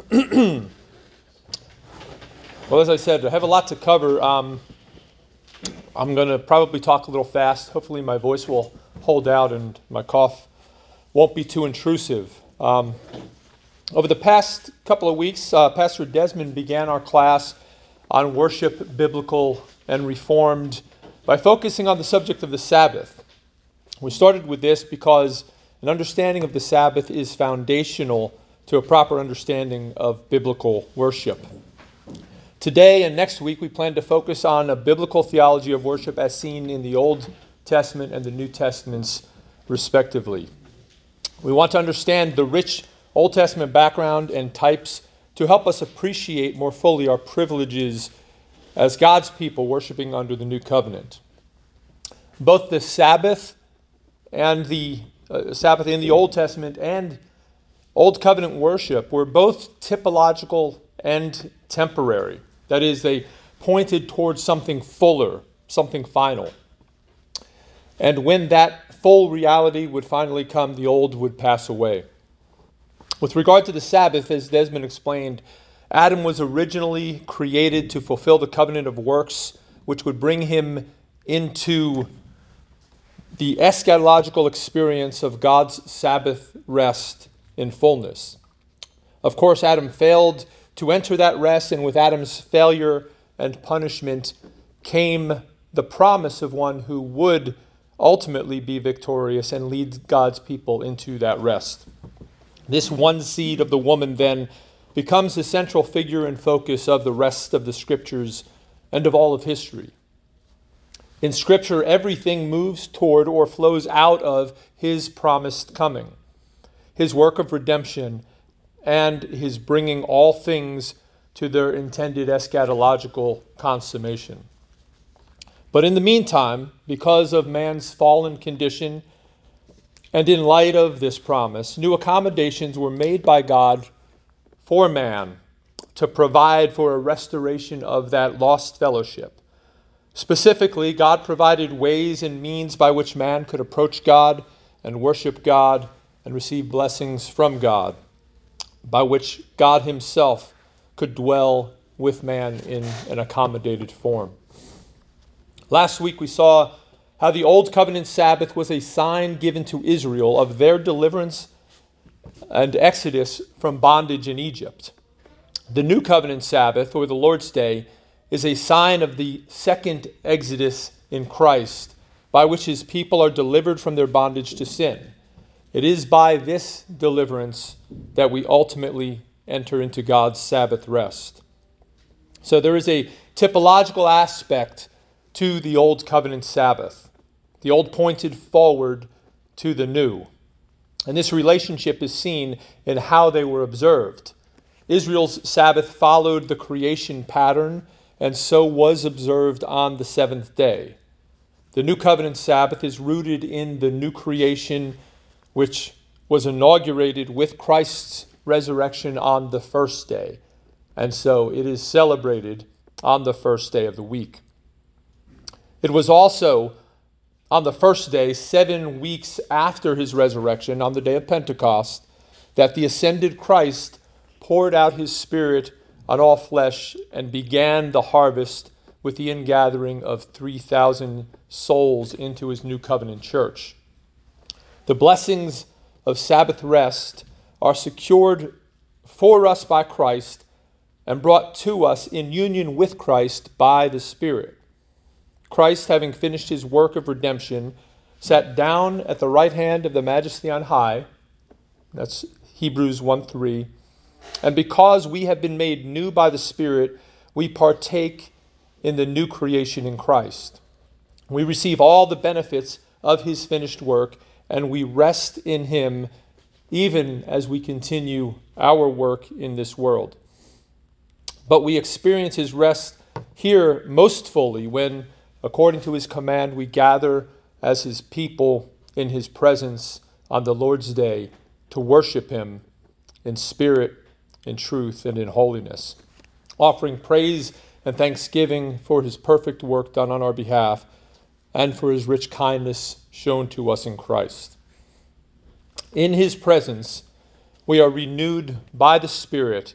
well, as I said, I have a lot to cover. Um, I'm going to probably talk a little fast. Hopefully, my voice will hold out and my cough won't be too intrusive. Um, over the past couple of weeks, uh, Pastor Desmond began our class on worship, biblical, and reformed by focusing on the subject of the Sabbath. We started with this because an understanding of the Sabbath is foundational to a proper understanding of biblical worship. Today and next week, we plan to focus on a biblical theology of worship as seen in the Old Testament and the New Testaments, respectively. We want to understand the rich Old Testament background and types to help us appreciate more fully our privileges as God's people worshiping under the new covenant. Both the Sabbath and the uh, Sabbath in the Old Testament and Old covenant worship were both typological and temporary. That is, they pointed towards something fuller, something final. And when that full reality would finally come, the old would pass away. With regard to the Sabbath, as Desmond explained, Adam was originally created to fulfill the covenant of works, which would bring him into the eschatological experience of God's Sabbath rest in fullness. Of course, Adam failed to enter that rest, and with Adam's failure and punishment came the promise of one who would ultimately be victorious and lead God's people into that rest. This one seed of the woman then becomes the central figure and focus of the rest of the scriptures and of all of history. In Scripture, everything moves toward or flows out of his promised coming his work of redemption, and his bringing all things to their intended eschatological consummation. But in the meantime, because of man's fallen condition, and in light of this promise, new accommodations were made by God for man to provide for a restoration of that lost fellowship. Specifically, God provided ways and means by which man could approach God and worship God and receive blessings from God, by which God Himself could dwell with man in an accommodated form. Last week we saw how the Old Covenant Sabbath was a sign given to Israel of their deliverance and exodus from bondage in Egypt. The New Covenant Sabbath, or the Lord's Day, is a sign of the second exodus in Christ, by which his people are delivered from their bondage to sin. It is by this deliverance that we ultimately enter into God's Sabbath rest. So there is a typological aspect to the Old Covenant Sabbath. The old pointed forward to the new. And this relationship is seen in how they were observed. Israel's Sabbath followed the creation pattern and so was observed on the seventh day. The New Covenant Sabbath is rooted in the new creation which was inaugurated with Christ's resurrection on the first day. And so it is celebrated on the first day of the week. It was also on the first day, seven weeks after his resurrection, on the day of Pentecost, that the ascended Christ poured out his Spirit on all flesh and began the harvest with the ingathering of 3,000 souls into his new covenant church. The blessings of Sabbath rest are secured for us by Christ and brought to us in union with Christ by the Spirit. Christ, having finished his work of redemption, sat down at the right hand of the Majesty on high. That's Hebrews 1 3. And because we have been made new by the Spirit, we partake in the new creation in Christ. We receive all the benefits of his finished work and we rest in Him even as we continue our work in this world. But we experience His rest here most fully when, according to His command, we gather as His people in His presence on the Lord's day to worship Him in spirit, in truth, and in holiness, offering praise and thanksgiving for His perfect work done on our behalf and for His rich kindness shown to us in Christ. In his presence, we are renewed by the Spirit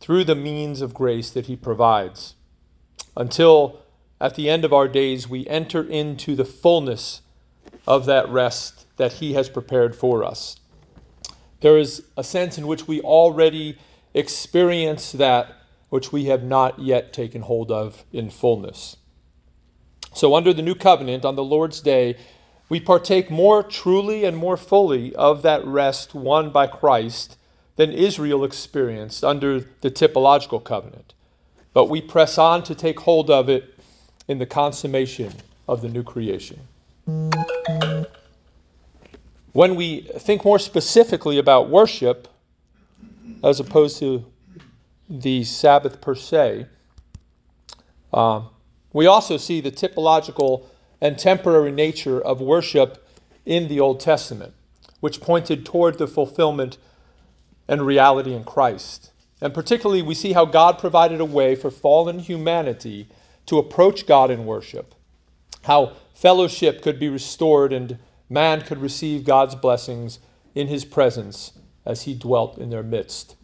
through the means of grace that he provides, until at the end of our days we enter into the fullness of that rest that he has prepared for us. There is a sense in which we already experience that which we have not yet taken hold of in fullness. So, under the new covenant, on the Lord's day, we partake more truly and more fully of that rest won by Christ than Israel experienced under the typological covenant. But we press on to take hold of it in the consummation of the new creation. When we think more specifically about worship, as opposed to the Sabbath per se, uh, we also see the typological and temporary nature of worship in the Old Testament, which pointed toward the fulfillment and reality in Christ. And particularly, we see how God provided a way for fallen humanity to approach God in worship, how fellowship could be restored and man could receive God's blessings in his presence as he dwelt in their midst.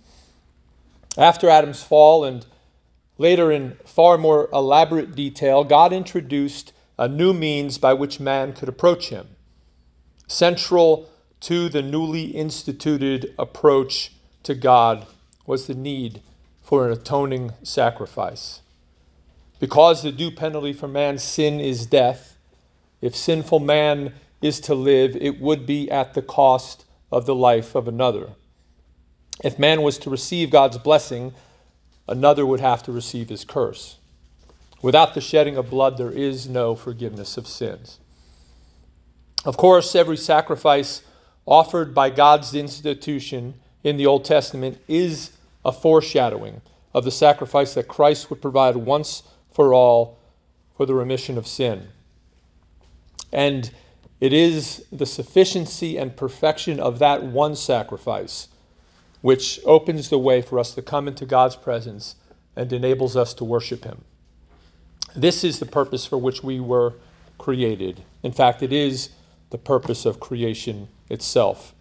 After Adam's fall and later in far more elaborate detail, God introduced a new means by which man could approach him. Central to the newly instituted approach to God was the need for an atoning sacrifice. Because the due penalty for man's sin is death, if sinful man is to live, it would be at the cost of the life of another. If man was to receive God's blessing, another would have to receive his curse. Without the shedding of blood, there is no forgiveness of sins. Of course, every sacrifice offered by God's institution in the Old Testament is a foreshadowing of the sacrifice that Christ would provide once for all for the remission of sin. And it is the sufficiency and perfection of that one sacrifice which opens the way for us to come into God's presence and enables us to worship Him. This is the purpose for which we were created. In fact, it is the purpose of creation itself.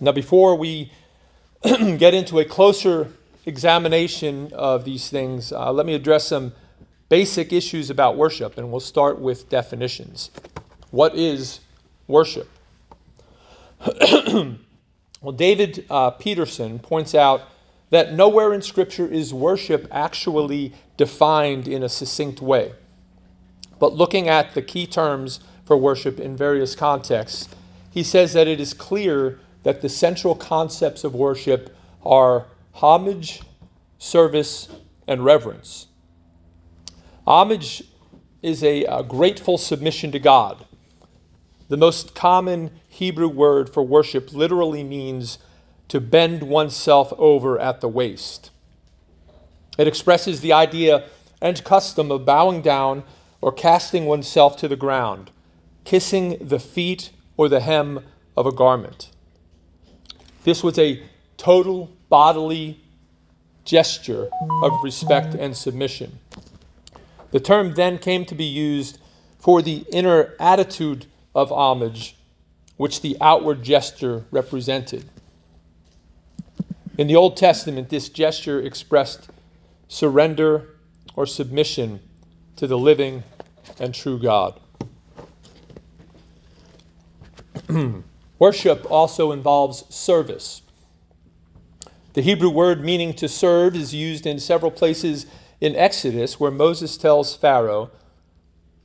Now, before we get into a closer examination of these things, uh, let me address some basic issues about worship, and we'll start with definitions. What is worship? Well, David uh, Peterson points out that nowhere in Scripture is worship actually defined in a succinct way. But looking at the key terms for worship in various contexts, he says that it is clear that the central concepts of worship are homage, service, and reverence. Homage is a, a grateful submission to God. The most common Hebrew word for worship literally means to bend oneself over at the waist. It expresses the idea and custom of bowing down or casting oneself to the ground, kissing the feet or the hem of a garment. This was a total bodily gesture of respect and submission. The term then came to be used for the inner attitude of homage, which the outward gesture represented. In the Old Testament, this gesture expressed surrender or submission to the living and true God. Worship also involves service. The Hebrew word meaning to serve is used in several places in Exodus, where Moses tells Pharaoh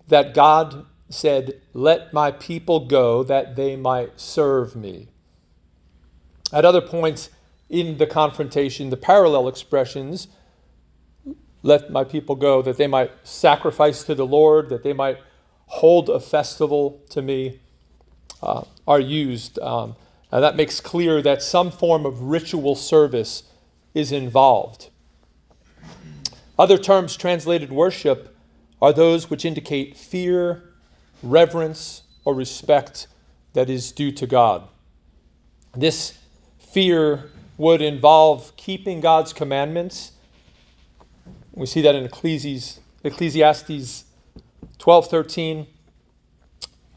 that God said, Let my people go that they might serve me. At other points in the confrontation, the parallel expressions, let my people go that they might sacrifice to the Lord, that they might hold a festival to me, uh, are used. Um, and that makes clear that some form of ritual service is involved. Other terms translated worship are those which indicate fear, reverence, or respect that is due to God. This fear would involve keeping God's commandments. We see that in Ecclesiastes, Ecclesiastes 12 13.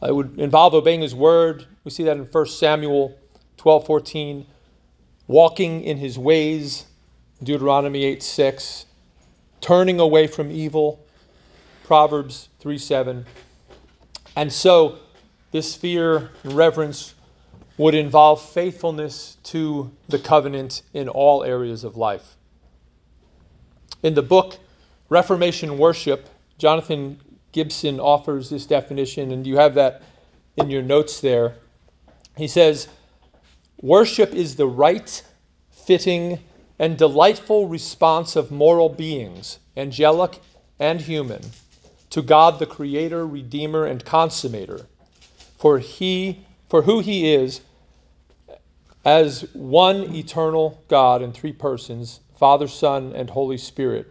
It would involve obeying his word. We see that in 1 Samuel 12 14. Walking in his ways, Deuteronomy 8 6, turning away from evil, Proverbs 3 7. And so, this fear and reverence would involve faithfulness to the covenant in all areas of life. In the book Reformation Worship, Jonathan Gibson offers this definition, and you have that in your notes there. He says, Worship is the right, fitting, and delightful response of moral beings, angelic and human, to God the Creator, Redeemer, and Consummator. For he, for who He is, as one eternal God in three persons, Father, Son, and Holy Spirit,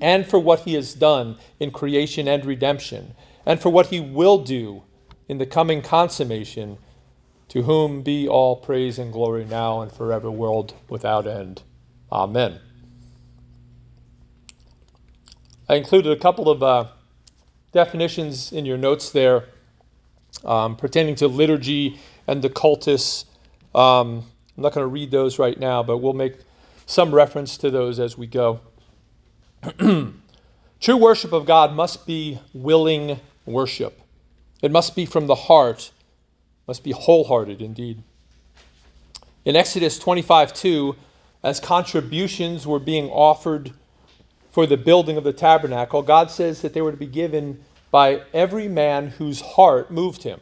and for what He has done in creation and redemption, and for what He will do in the coming consummation, to whom be all praise and glory now and forever, world without end. Amen. I included a couple of uh, definitions in your notes there um, pertaining to liturgy and the cultus um, I'm not going to read those right now, but we'll make some reference to those as we go. True worship of God must be willing worship. It must be from the heart, must be wholehearted indeed. In Exodus 25 2, as contributions were being offered for the building of the tabernacle, God says that they were to be given by every man whose heart moved him.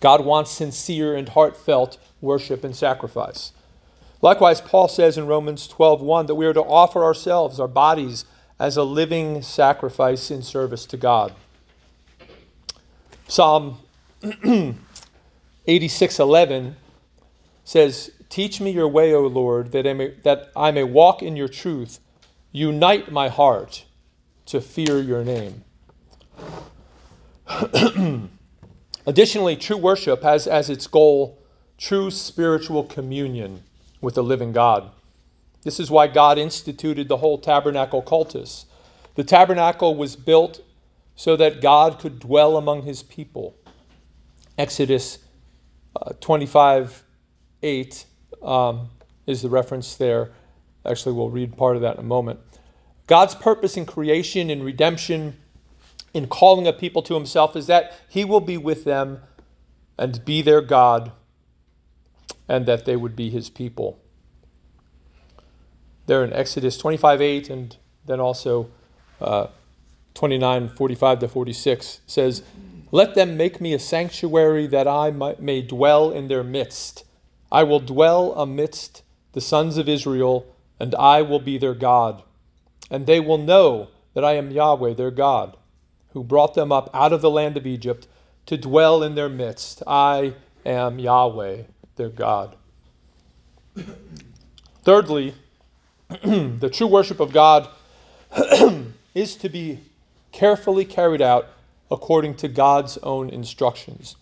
God wants sincere and heartfelt worship and sacrifice. Likewise, Paul says in Romans 12:1 that we are to offer ourselves, our bodies, as a living sacrifice in service to God. Psalm 86:11 says, "Teach me your way, O Lord, that I, may, that I may walk in your truth. Unite my heart to fear your name." Additionally, true worship has as its goal true spiritual communion with the living God. This is why God instituted the whole tabernacle cultus. The tabernacle was built so that God could dwell among his people. Exodus uh, 25 8 um, is the reference there. Actually, we'll read part of that in a moment. God's purpose in creation and redemption, in calling a people to himself, is that he will be with them and be their God and that they would be his people. There in Exodus 25 8 and then also uh, 29 45 to 46 says, Let them make me a sanctuary that I may dwell in their midst. I will dwell amidst the sons of Israel, and I will be their God. And they will know that I am Yahweh their God, who brought them up out of the land of Egypt to dwell in their midst. I am Yahweh their God. Thirdly, the true worship of God is to be carefully carried out according to God's own instructions.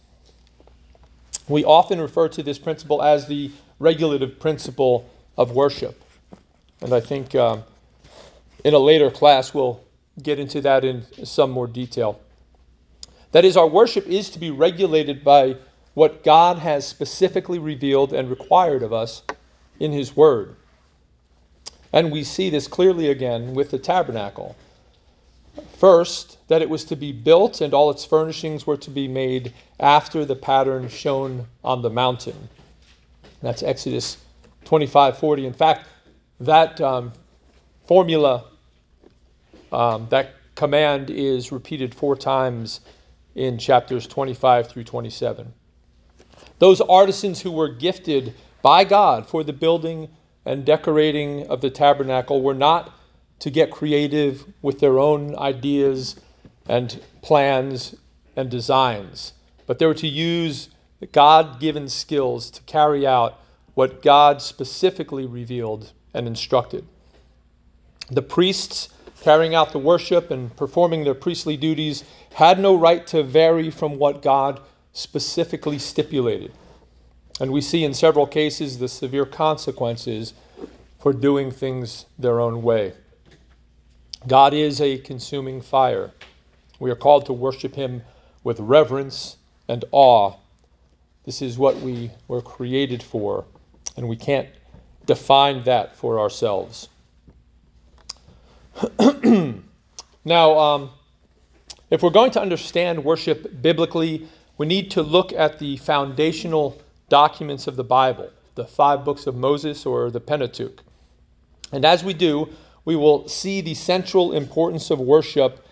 We often refer to this principle as the regulative principle of worship. And I think um, in a later class we'll get into that in some more detail. That is, our worship is to be regulated by what God has specifically revealed and required of us in His Word. And we see this clearly again with the tabernacle. First, that it was to be built and all its furnishings were to be made after the pattern shown on the mountain. That's Exodus 25 40. In fact, that um, formula, um, that command is repeated four times in chapters 25 through 27. Those artisans who were gifted by God for the building and decorating of the tabernacle were not to get creative with their own ideas and plans and designs, but they were to use God given skills to carry out what God specifically revealed and instructed. The priests carrying out the worship and performing their priestly duties had no right to vary from what God specifically stipulated. And we see in several cases the severe consequences for doing things their own way. God is a consuming fire. We are called to worship Him with reverence and awe. This is what we were created for, and we can't define that for ourselves. now, um, if we're going to understand worship biblically, we need to look at the foundational documents of the Bible, the five books of Moses or the Pentateuch. And as we do, we will see the central importance of worship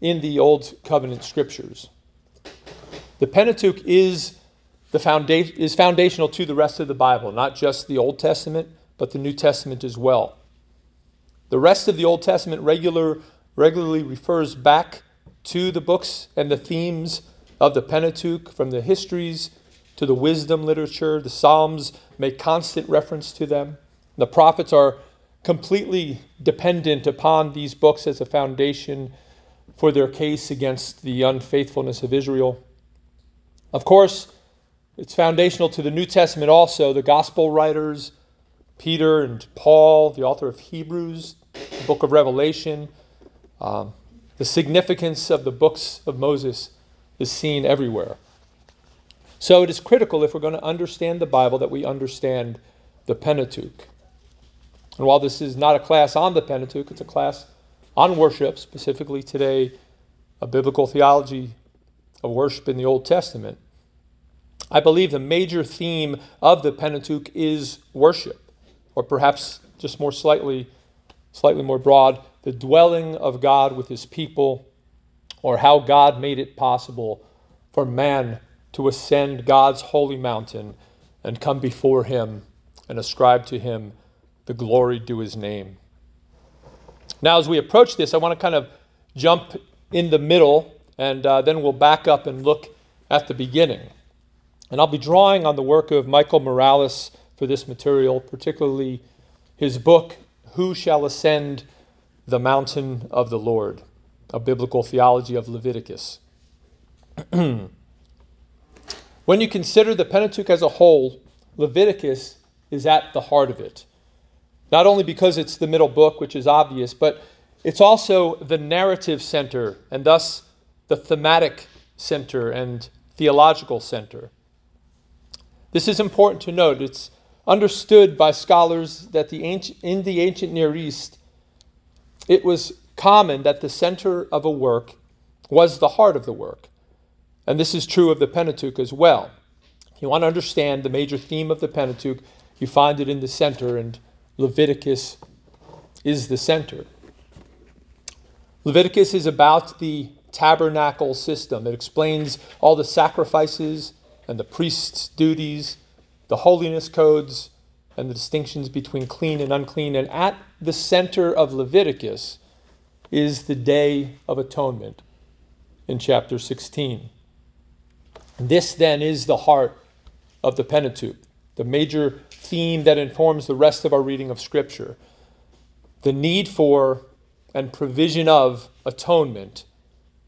in the Old Covenant scriptures. The Pentateuch is, the founda- is foundational to the rest of the Bible, not just the Old Testament, but the New Testament as well. The rest of the Old Testament regular, regularly refers back to the books and the themes of the Pentateuch, from the histories to the wisdom literature. The Psalms make constant reference to them. The prophets are completely dependent upon these books as a foundation for their case against the unfaithfulness of Israel. Of course, it's foundational to the New Testament also. The gospel writers, Peter and Paul, the author of Hebrews, the book of Revelation, um, the significance of the books of Moses is seen everywhere. So it is critical if we're going to understand the Bible that we understand the Pentateuch. And while this is not a class on the Pentateuch, it's a class on worship, specifically today, a biblical theology of worship in the Old Testament. I believe the major theme of the Pentateuch is worship, or perhaps just more slightly, slightly more broad, the dwelling of God with his people, or how God made it possible for man to ascend God's holy mountain and come before him and ascribe to him the glory due his name. Now, as we approach this, I want to kind of jump in the middle and uh, then we'll back up and look at the beginning. And I'll be drawing on the work of Michael Morales for this material, particularly his book, Who Shall Ascend the Mountain of the Lord, a biblical theology of Leviticus. when you consider the Pentateuch as a whole, Leviticus is at the heart of it. Not only because it's the middle book, which is obvious, but it's also the narrative center and thus the thematic center and theological center. This is important to note. It's understood by scholars that the ancient, in the ancient Near East, it was common that the center of a work was the heart of the work. And this is true of the Pentateuch as well. If you want to understand the major theme of the Pentateuch, you find it in the center, and Leviticus is the center. Leviticus is about the tabernacle system. It explains all the sacrifices and the priest's duties, the holiness codes, and the distinctions between clean and unclean. And at the center of Leviticus is the Day of Atonement in chapter 16. This then is the heart of the Pentateuch, the major theme that informs the rest of our reading of Scripture. The need for and provision of atonement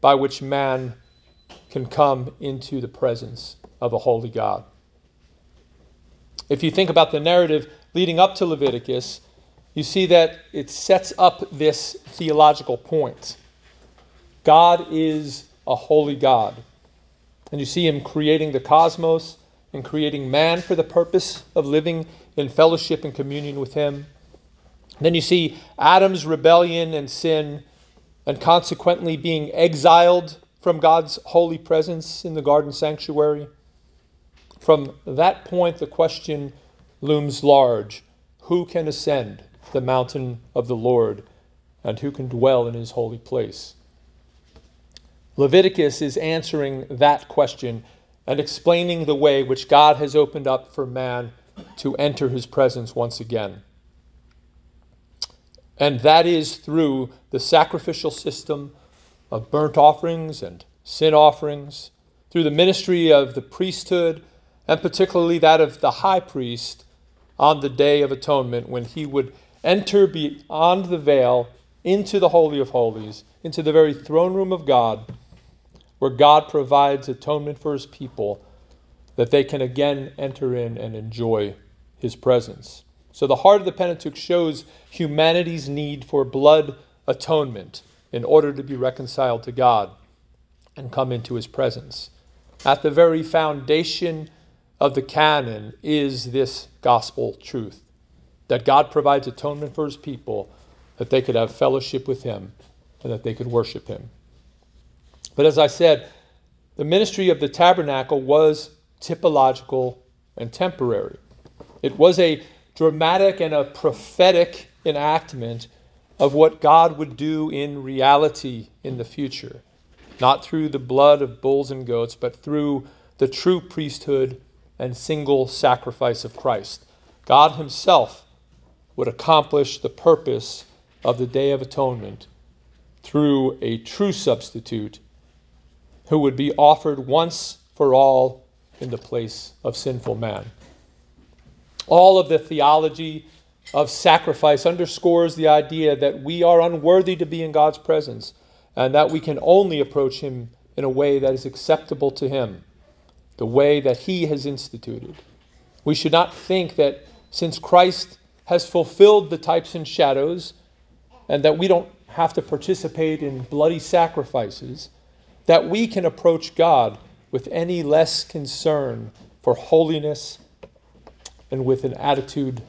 by which man can come into the presence of a holy God. If you think about the narrative leading up to Leviticus, you see that it sets up this theological point. God is a holy God. And you see him creating the cosmos and creating man for the purpose of living in fellowship and communion with him. Then you see Adam's rebellion and sin, and consequently being exiled from God's holy presence in the garden sanctuary. From that point, the question looms large Who can ascend the mountain of the Lord, and who can dwell in his holy place? Leviticus is answering that question and explaining the way which God has opened up for man to enter his presence once again. And that is through the sacrificial system of burnt offerings and sin offerings, through the ministry of the priesthood and particularly that of the high priest on the Day of Atonement when he would enter beyond the veil into the Holy of Holies, into the very throne room of God, where God provides atonement for his people that they can again enter in and enjoy his presence. So the heart of the Pentateuch shows humanity's need for blood atonement in order to be reconciled to God and come into his presence. At the very foundation of the canon is this gospel truth that God provides atonement for his people, that they could have fellowship with him and that they could worship him. But as I said, the ministry of the tabernacle was typological and temporary. It was a dramatic and a prophetic enactment of what God would do in reality in the future, not through the blood of bulls and goats, but through the true priesthood and single sacrifice of Christ. God Himself would accomplish the purpose of the Day of Atonement through a true substitute who would be offered once for all in the place of sinful man. All of the theology of sacrifice underscores the idea that we are unworthy to be in God's presence and that we can only approach Him in a way that is acceptable to Him, the way that He has instituted. We should not think that since Christ has fulfilled the types and shadows and that we don't have to participate in bloody sacrifices, that we can approach God with any less concern for holiness and with an attitude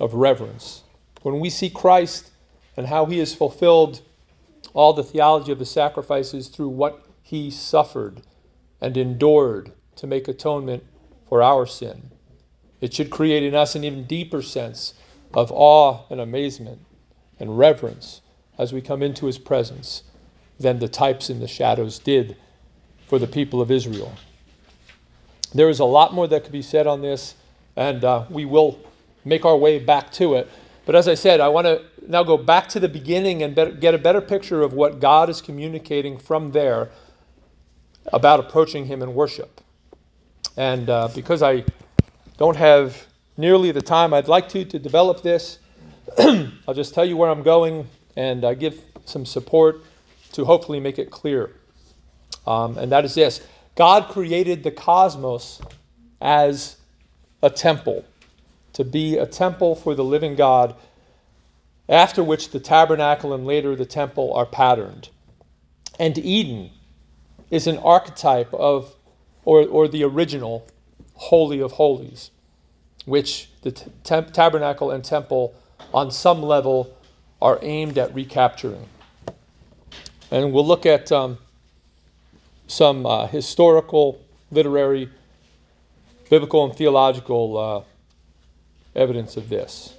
of reverence. When we see Christ and how he has fulfilled all the theology of the sacrifices through what he suffered and endured to make atonement for our sin, it should create in us an even deeper sense of awe and amazement and reverence as we come into his presence than the types and the shadows did for the people of Israel. There is a lot more that could be said on this, and uh, we will make our way back to it. But as I said, I want to now go back to the beginning and get a better picture of what God is communicating from there about approaching Him in worship. And uh, because I don't have nearly the time I'd like to to develop this, I'll just tell you where I'm going and uh, give some support to hopefully make it clear. Um, and that is this God created the cosmos as a temple to be a temple for the living God, after which the tabernacle and later the temple are patterned. And Eden is an archetype of, or, or the original Holy of Holies, which the t- tabernacle and temple, on some level, are aimed at recapturing. And we'll look at um, some uh, historical, literary, biblical, and theological uh, evidence of this.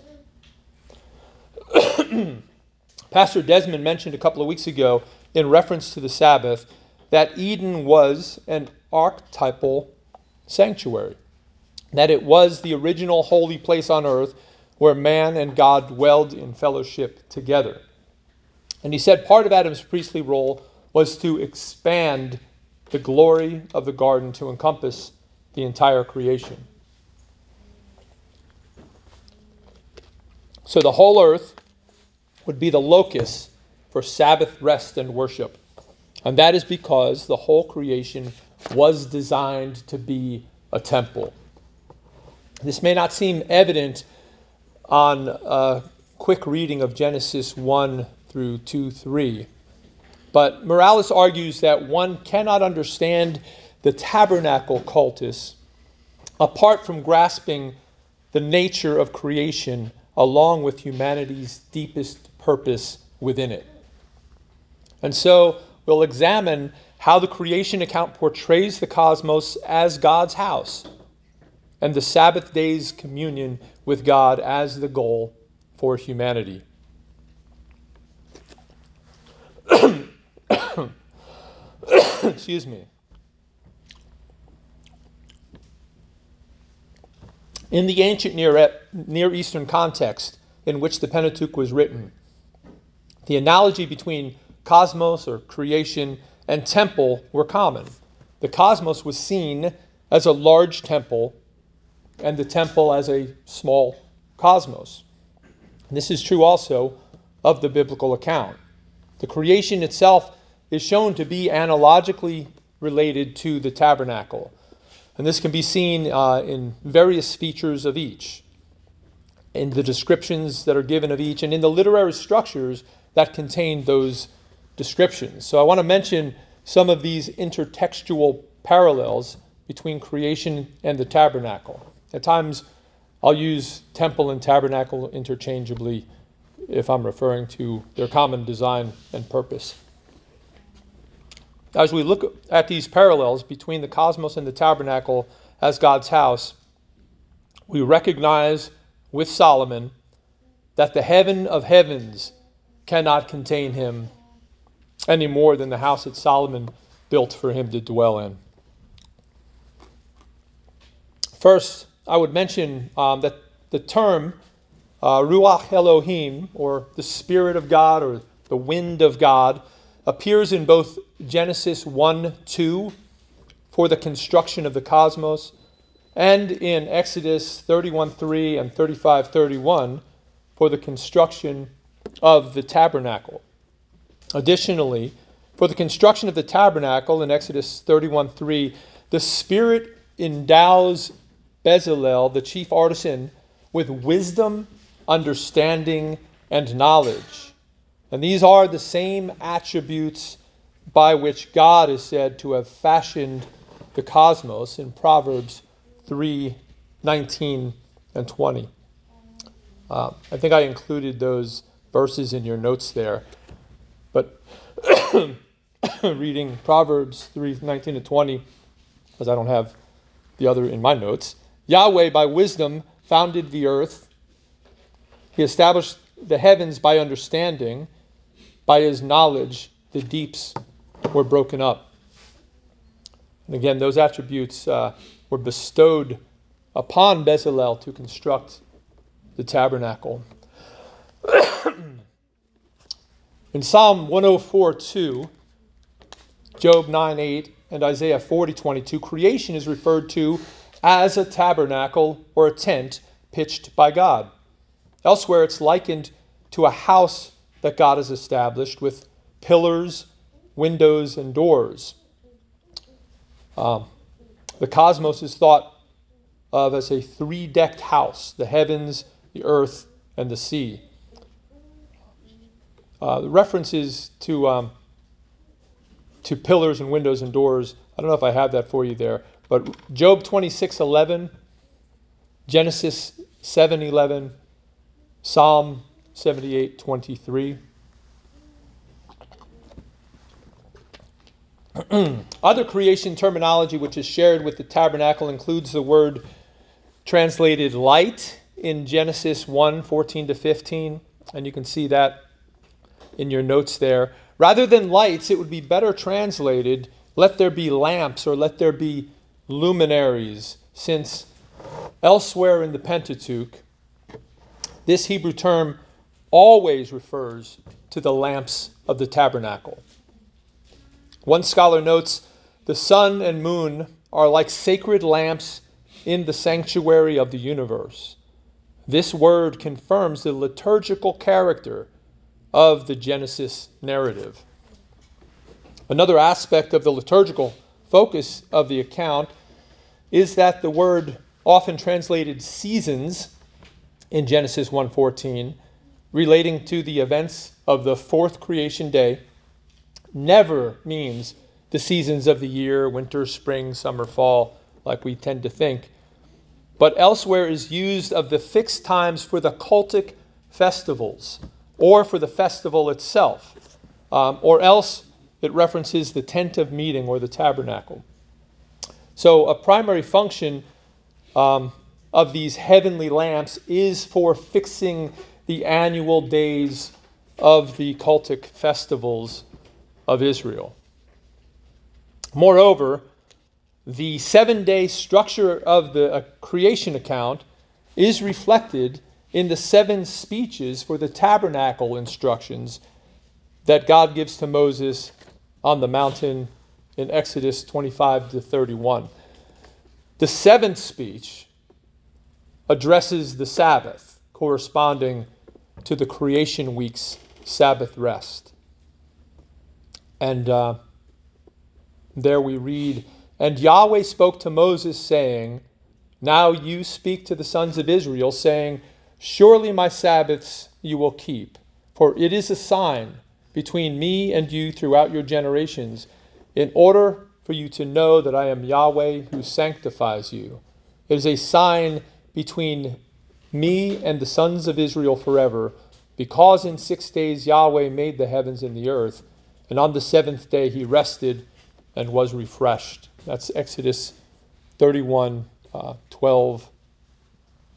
Pastor Desmond mentioned a couple of weeks ago, in reference to the Sabbath, that Eden was an archetypal sanctuary, that it was the original holy place on earth where man and God dwelled in fellowship together. And he said part of Adam's priestly role was to expand the glory of the garden to encompass the entire creation. So the whole earth would be the locus for Sabbath rest and worship. And that is because the whole creation was designed to be a temple. This may not seem evident on a quick reading of Genesis 1 through 2 3, but Morales argues that one cannot understand the tabernacle cultus apart from grasping the nature of creation along with humanity's deepest purpose within it. And so we'll examine how the creation account portrays the cosmos as God's house and the Sabbath day's communion with God as the goal for humanity. Excuse me. In the ancient Near, Near Eastern context in which the Pentateuch was written, the analogy between cosmos or creation and temple were common. The cosmos was seen as a large temple and the temple as a small cosmos. This is true also of the biblical account. The creation itself is shown to be analogically related to the tabernacle. And this can be seen uh, in various features of each, in the descriptions that are given of each, and in the literary structures that contain those descriptions. So I want to mention some of these intertextual parallels between creation and the tabernacle. At times, I'll use temple and tabernacle interchangeably if I'm referring to their common design and purpose. As we look at these parallels between the cosmos and the tabernacle as God's house, we recognize with Solomon that the heaven of heavens cannot contain him any more than the house that Solomon built for him to dwell in. First, I would mention um, that the term uh, Ruach Elohim, or the Spirit of God, or the wind of God, appears in both Genesis 1 2 for the construction of the cosmos, and in Exodus 31 3 and 35 31 for the construction of the tabernacle. Additionally, for the construction of the tabernacle in Exodus 31 3, the Spirit endows Bezalel, the chief artisan, with wisdom, understanding, and knowledge. And these are the same attributes by which God is said to have fashioned the cosmos in Proverbs 3 19 and 20. Uh, I think I included those verses in your notes there. Reading Proverbs 3 19 to 20, because I don't have the other in my notes. Yahweh, by wisdom, founded the earth. He established the heavens by understanding. By his knowledge, the deeps were broken up. And again, those attributes uh, were bestowed upon Bezalel to construct the tabernacle. In Psalm 104 2, Job 9 8, and Isaiah 40 22, creation is referred to as a tabernacle or a tent pitched by God. Elsewhere, it's likened to a house that God has established with pillars, windows, and doors. Um, the cosmos is thought of as a three decked house the heavens, the earth, and the sea. Uh, references to um, to pillars and windows and doors. I don't know if I have that for you there, but Job 26:11, Genesis 7:11, Psalm 78:23. Other creation terminology which is shared with the tabernacle includes the word translated light in Genesis 1 14 to 15, and you can see that in your notes there. Rather than lights, it would be better translated, let there be lamps or let there be luminaries, since elsewhere in the Pentateuch, this Hebrew term always refers to the lamps of the tabernacle. One scholar notes the sun and moon are like sacred lamps in the sanctuary of the universe. This word confirms the liturgical character of the Genesis narrative. Another aspect of the liturgical focus of the account is that the word often translated seasons in Genesis 1:14 relating to the events of the fourth creation day never means the seasons of the year winter spring summer fall like we tend to think but elsewhere is used of the fixed times for the cultic festivals or for the festival itself, um, or else it references the tent of meeting or the tabernacle. So, a primary function um, of these heavenly lamps is for fixing the annual days of the cultic festivals of Israel. Moreover, the seven day structure of the uh, creation account is reflected in the seven speeches for the tabernacle instructions that God gives to Moses on the mountain in Exodus 25 to 31. The seventh speech addresses the Sabbath, corresponding to the creation week's Sabbath rest. And uh, there we read, And Yahweh spoke to Moses, saying, Now you speak to the sons of Israel, saying, Surely my Sabbaths you will keep, for it is a sign between me and you throughout your generations, in order for you to know that I am Yahweh who sanctifies you. It is a sign between me and the sons of Israel forever, because in six days Yahweh made the heavens and the earth, and on the seventh day he rested and was refreshed. That's Exodus 31 uh, 12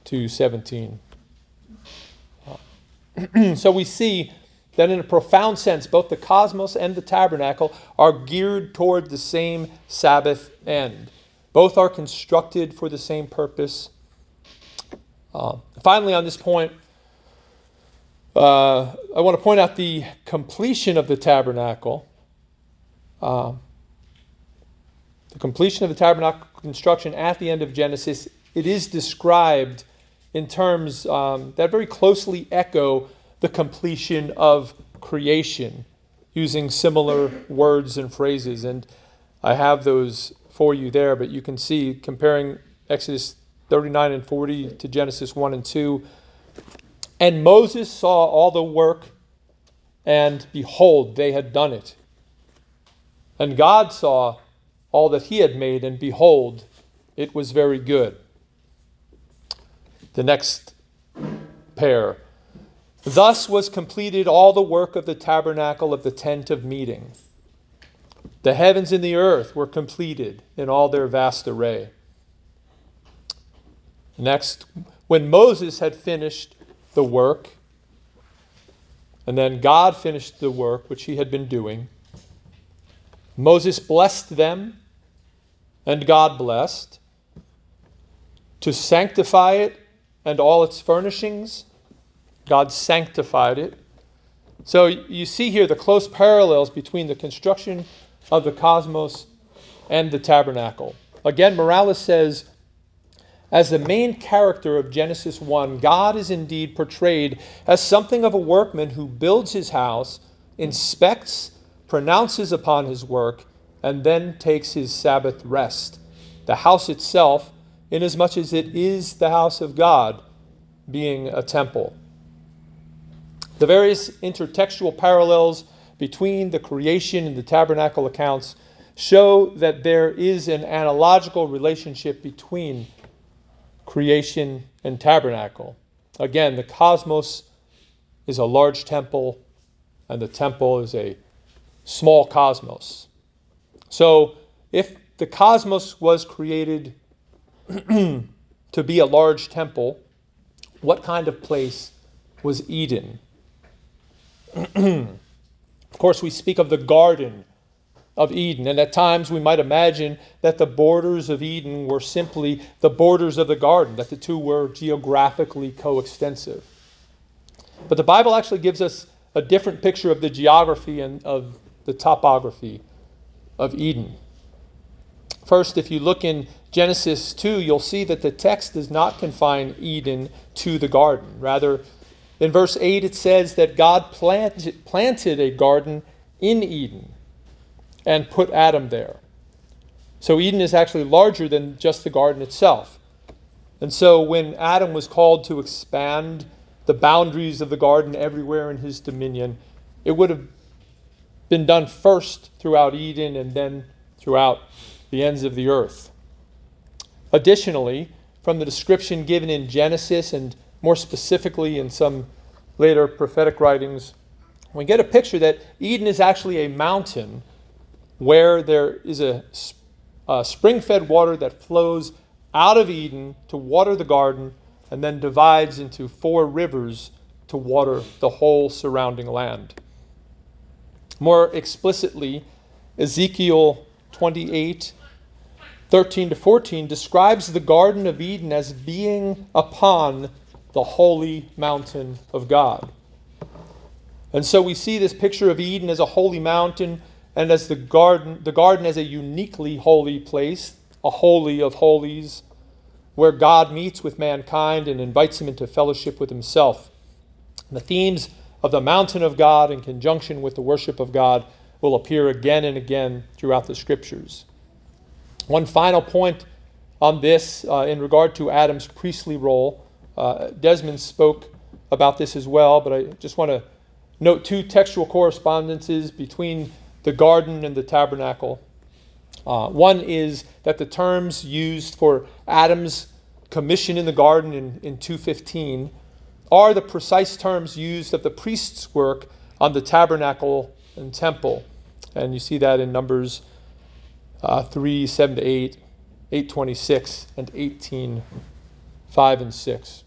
to 17. So we see that in a profound sense, both the cosmos and the tabernacle are geared toward the same Sabbath end. Both are constructed for the same purpose. Uh, finally, on this point, uh, I want to point out the completion of the tabernacle. Uh, the completion of the tabernacle construction at the end of Genesis, it is described in terms um, that very closely echo the completion of creation using similar words and phrases. And I have those for you there, but you can see comparing Exodus 39 and 40 to Genesis 1 and 2. And Moses saw all the work, and behold, they had done it. And God saw all that he had made, and behold, it was very good. The next pair. Thus was completed all the work of the tabernacle of the tent of meeting. The heavens and the earth were completed in all their vast array. Next, when Moses had finished the work, and then God finished the work which he had been doing, Moses blessed them, and God blessed, to sanctify it and all its furnishings. God sanctified it. So you see here the close parallels between the construction of the cosmos and the tabernacle. Again, Morales says, as the main character of Genesis 1, God is indeed portrayed as something of a workman who builds his house, inspects, pronounces upon his work, and then takes his Sabbath rest. The house itself, inasmuch as it is the house of God, being a temple. The various intertextual parallels between the creation and the tabernacle accounts show that there is an analogical relationship between creation and tabernacle. Again, the cosmos is a large temple, and the temple is a small cosmos. So, if the cosmos was created to be a large temple, what kind of place was Eden? of course, we speak of the Garden of Eden, and at times we might imagine that the borders of Eden were simply the borders of the garden, that the two were geographically coextensive. But the Bible actually gives us a different picture of the geography and of the topography of Eden. First, if you look in Genesis 2, you'll see that the text does not confine Eden to the garden. Rather, in verse 8, it says that God planted, planted a garden in Eden and put Adam there. So Eden is actually larger than just the garden itself. And so when Adam was called to expand the boundaries of the garden everywhere in his dominion, it would have been done first throughout Eden and then throughout the ends of the earth. Additionally, from the description given in Genesis and more specifically in some later prophetic writings, we get a picture that Eden is actually a mountain where there is a, a spring fed water that flows out of Eden to water the garden and then divides into four rivers to water the whole surrounding land. More explicitly, Ezekiel 28 13 to 14 describes the Garden of Eden as being upon the holy mountain of God. And so we see this picture of Eden as a holy mountain and as the garden, the garden as a uniquely holy place, a holy of holies, where God meets with mankind and invites him into fellowship with himself. The themes of the mountain of God in conjunction with the worship of God will appear again and again throughout the scriptures. One final point on this uh, in regard to Adam's priestly role. Uh, Desmond spoke about this as well, but I just want to note two textual correspondences between the garden and the tabernacle. Uh, one is that the terms used for Adam's commission in the garden in, in 215 are the precise terms used of the priest's work on the tabernacle and temple. And you see that in Numbers uh, 3, 7 to 8, 826, and 18, 5 and 6.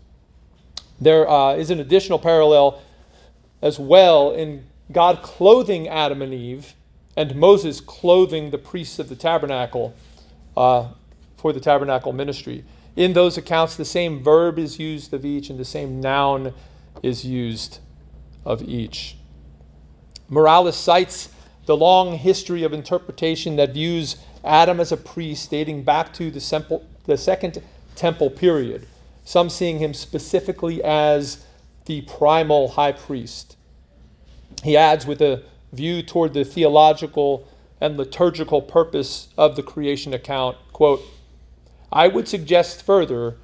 There uh, is an additional parallel as well in God clothing Adam and Eve and Moses clothing the priests of the tabernacle uh, for the tabernacle ministry. In those accounts, the same verb is used of each and the same noun is used of each. Morales cites the long history of interpretation that views Adam as a priest dating back to the, the second temple period, some seeing him specifically as the primal high priest. He adds, with a view toward the theological and liturgical purpose of the creation account, quote, I would suggest further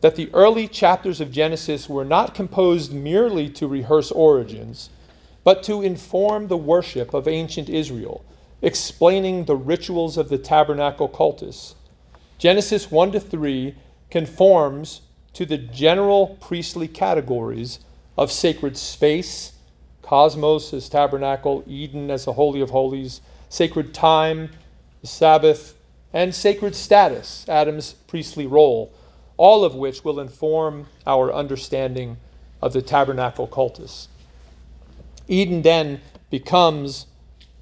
that the early chapters of Genesis were not composed merely to rehearse origins, but to inform the worship of ancient Israel, explaining the rituals of the tabernacle cultus. Genesis 1 to 3 conforms to the general priestly categories of sacred space, cosmos as tabernacle, Eden as the Holy of Holies, sacred time, the Sabbath, and sacred status, Adam's priestly role, all of which will inform our understanding of the tabernacle cultus. Eden then becomes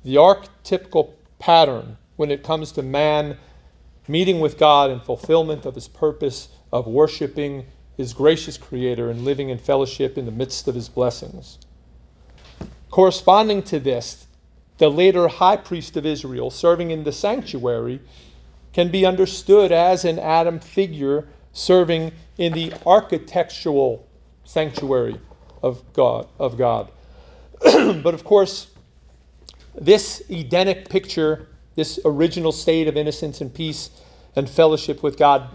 the archetypical pattern when it comes to man meeting with God in fulfillment of his purpose of worshiping his gracious Creator and living in fellowship in the midst of his blessings. Corresponding to this, the later high priest of Israel, serving in the sanctuary, can be understood as an Adam figure serving in the architectural sanctuary of God. Of God. but of course, this Edenic picture, this original state of innocence and peace and fellowship with God,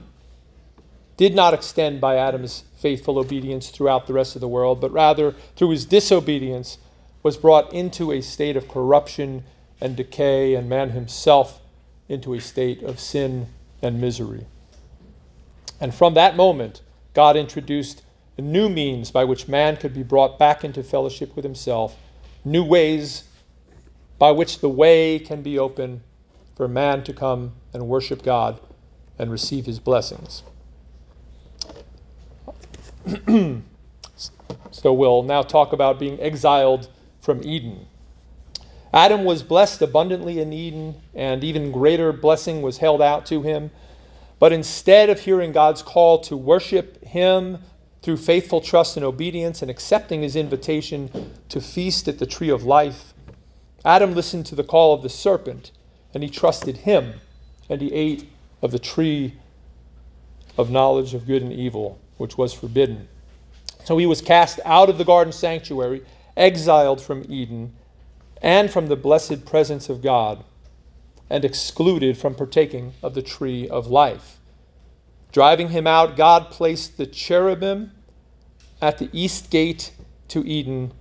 did not extend by Adam's faithful obedience throughout the rest of the world, but rather through his disobedience was brought into a state of corruption and decay, and man himself into a state of sin and misery. And from that moment, God introduced new means by which man could be brought back into fellowship with himself, new ways by which the way can be open for man to come and worship God and receive his blessings. so we'll now talk about being exiled from Eden. Adam was blessed abundantly in Eden, and even greater blessing was held out to him. But instead of hearing God's call to worship him through faithful trust and obedience and accepting his invitation to feast at the tree of life, Adam listened to the call of the serpent and he trusted him and he ate of the tree of knowledge of good and evil, which was forbidden. So he was cast out of the garden sanctuary, exiled from Eden, and from the blessed presence of God, and excluded from partaking of the tree of life. Driving him out, God placed the cherubim at the east gate to Eden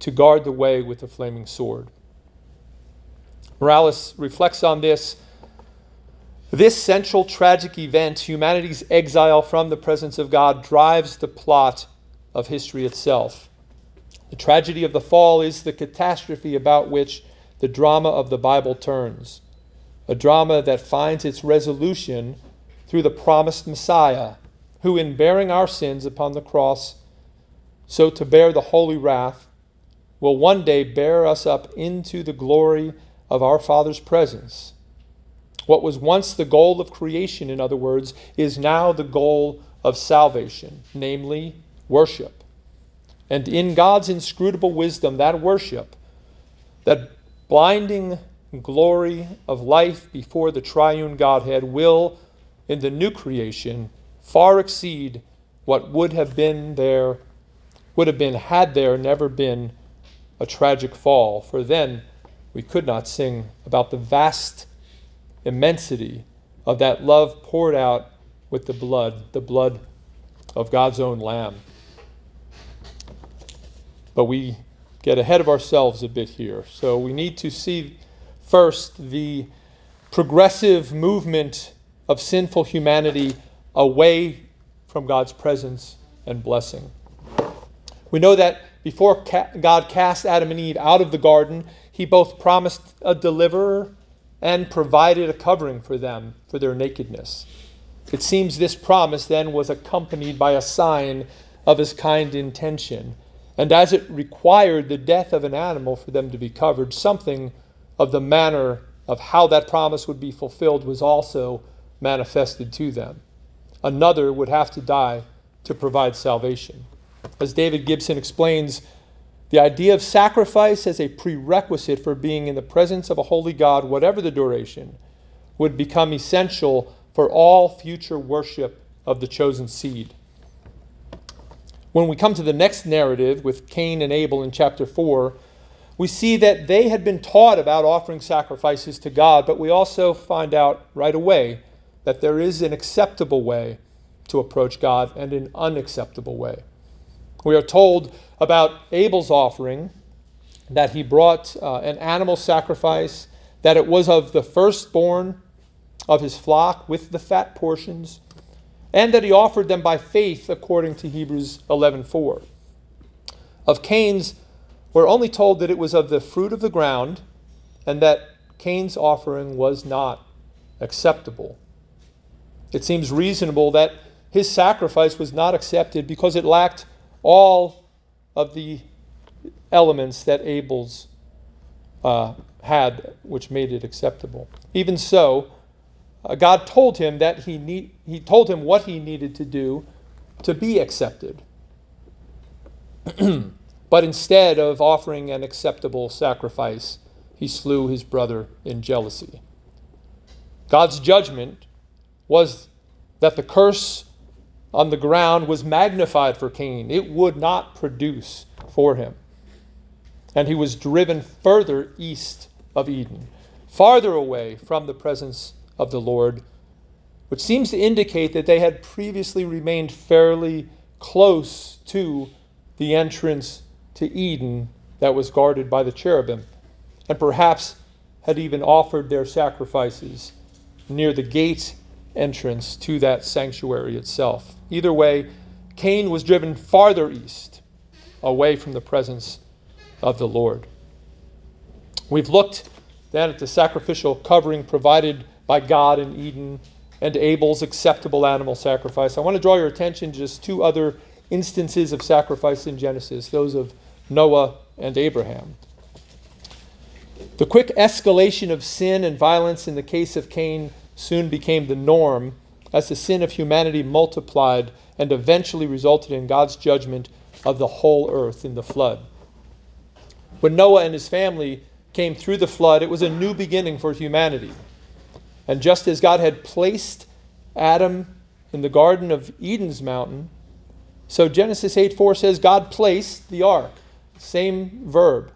to guard the way with a flaming sword. Morales reflects on this. This central tragic event, humanity's exile from the presence of God, drives the plot of history itself. The tragedy of the fall is the catastrophe about which the drama of the Bible turns, a drama that finds its resolution through the promised Messiah, who, in bearing our sins upon the cross, so to bear the holy wrath, will one day bear us up into the glory of our Father's presence. What was once the goal of creation, in other words, is now the goal of salvation, namely worship. And in God's inscrutable wisdom, that worship, that blinding glory of life before the triune Godhead will, in the new creation, far exceed what would have been there, would have been had there never been a tragic fall. For then we could not sing about the vast immensity of that love poured out with the blood, the blood of God's own Lamb. But we get ahead of ourselves a bit here. So we need to see first the progressive movement of sinful humanity away from God's presence and blessing. We know that before God cast Adam and Eve out of the garden, he both promised a deliverer and provided a covering for them for their nakedness. It seems this promise then was accompanied by a sign of his kind intention. And as it required the death of an animal for them to be covered, something of the manner of how that promise would be fulfilled was also manifested to them. Another would have to die to provide salvation. As David Gibson explains, the idea of sacrifice as a prerequisite for being in the presence of a holy God, whatever the duration, would become essential for all future worship of the chosen seed. When we come to the next narrative with Cain and Abel in chapter 4, we see that they had been taught about offering sacrifices to God, but we also find out right away that there is an acceptable way to approach God and an unacceptable way. We are told about Abel's offering that he brought uh, an animal sacrifice, that it was of the firstborn of his flock with the fat portions, and that he offered them by faith according to Hebrews 11:4. Of Cain's, we're only told that it was of the fruit of the ground and that Cain's offering was not acceptable. It seems reasonable that his sacrifice was not accepted because it lacked all of the elements that Abel's uh, had, which made it acceptable. Even so, uh, God told him that he need, he told him what he needed to do to be accepted. but instead of offering an acceptable sacrifice, he slew his brother in jealousy. God's judgment was that the curse on the ground was magnified for Cain. It would not produce for him. And he was driven further east of Eden, farther away from the presence of the Lord, which seems to indicate that they had previously remained fairly close to the entrance to Eden that was guarded by the cherubim, and perhaps had even offered their sacrifices near the gate entrance to that sanctuary itself. Either way, Cain was driven farther east, away from the presence of the Lord. We've looked then at the sacrificial covering provided by God in Eden and Abel's acceptable animal sacrifice. I want to draw your attention to just two other instances of sacrifice in Genesis, those of Noah and Abraham. The quick escalation of sin and violence in the case of Cain soon became the norm as the sin of humanity multiplied and eventually resulted in God's judgment of the whole earth in the flood. When Noah and his family came through the flood, it was a new beginning for humanity. And just as God had placed Adam in the Garden of Eden's mountain, so Genesis 8 4 says God placed the ark, same verb,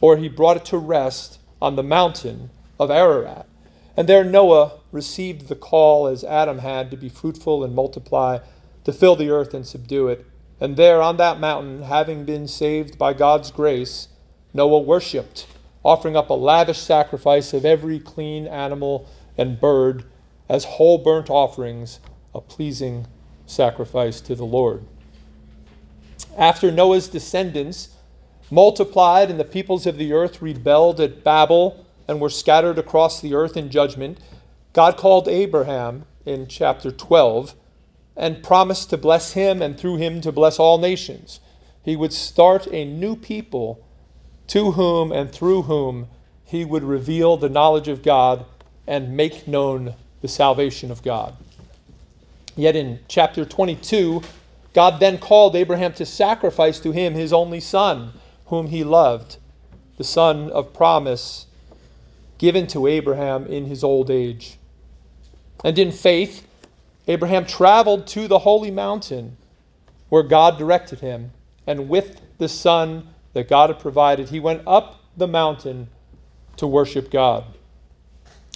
or he brought it to rest on the mountain of Ararat. And there Noah received the call, as Adam had, to be fruitful and multiply, to fill the earth and subdue it. And there on that mountain, having been saved by God's grace, Noah worshiped, offering up a lavish sacrifice of every clean animal and bird as whole burnt offerings, a pleasing sacrifice to the Lord. After Noah's descendants multiplied and the peoples of the earth rebelled at Babel and were scattered across the earth in judgment, God called Abraham in chapter 12 and promised to bless him and through him to bless all nations. He would start a new people to whom and through whom he would reveal the knowledge of God and make known the salvation of God. Yet in chapter 22, God then called Abraham to sacrifice to him his only son, whom he loved, the son of promise given to Abraham in his old age. And in faith, Abraham traveled to the holy mountain where God directed him, and with the son that God had provided, he went up the mountain to worship God.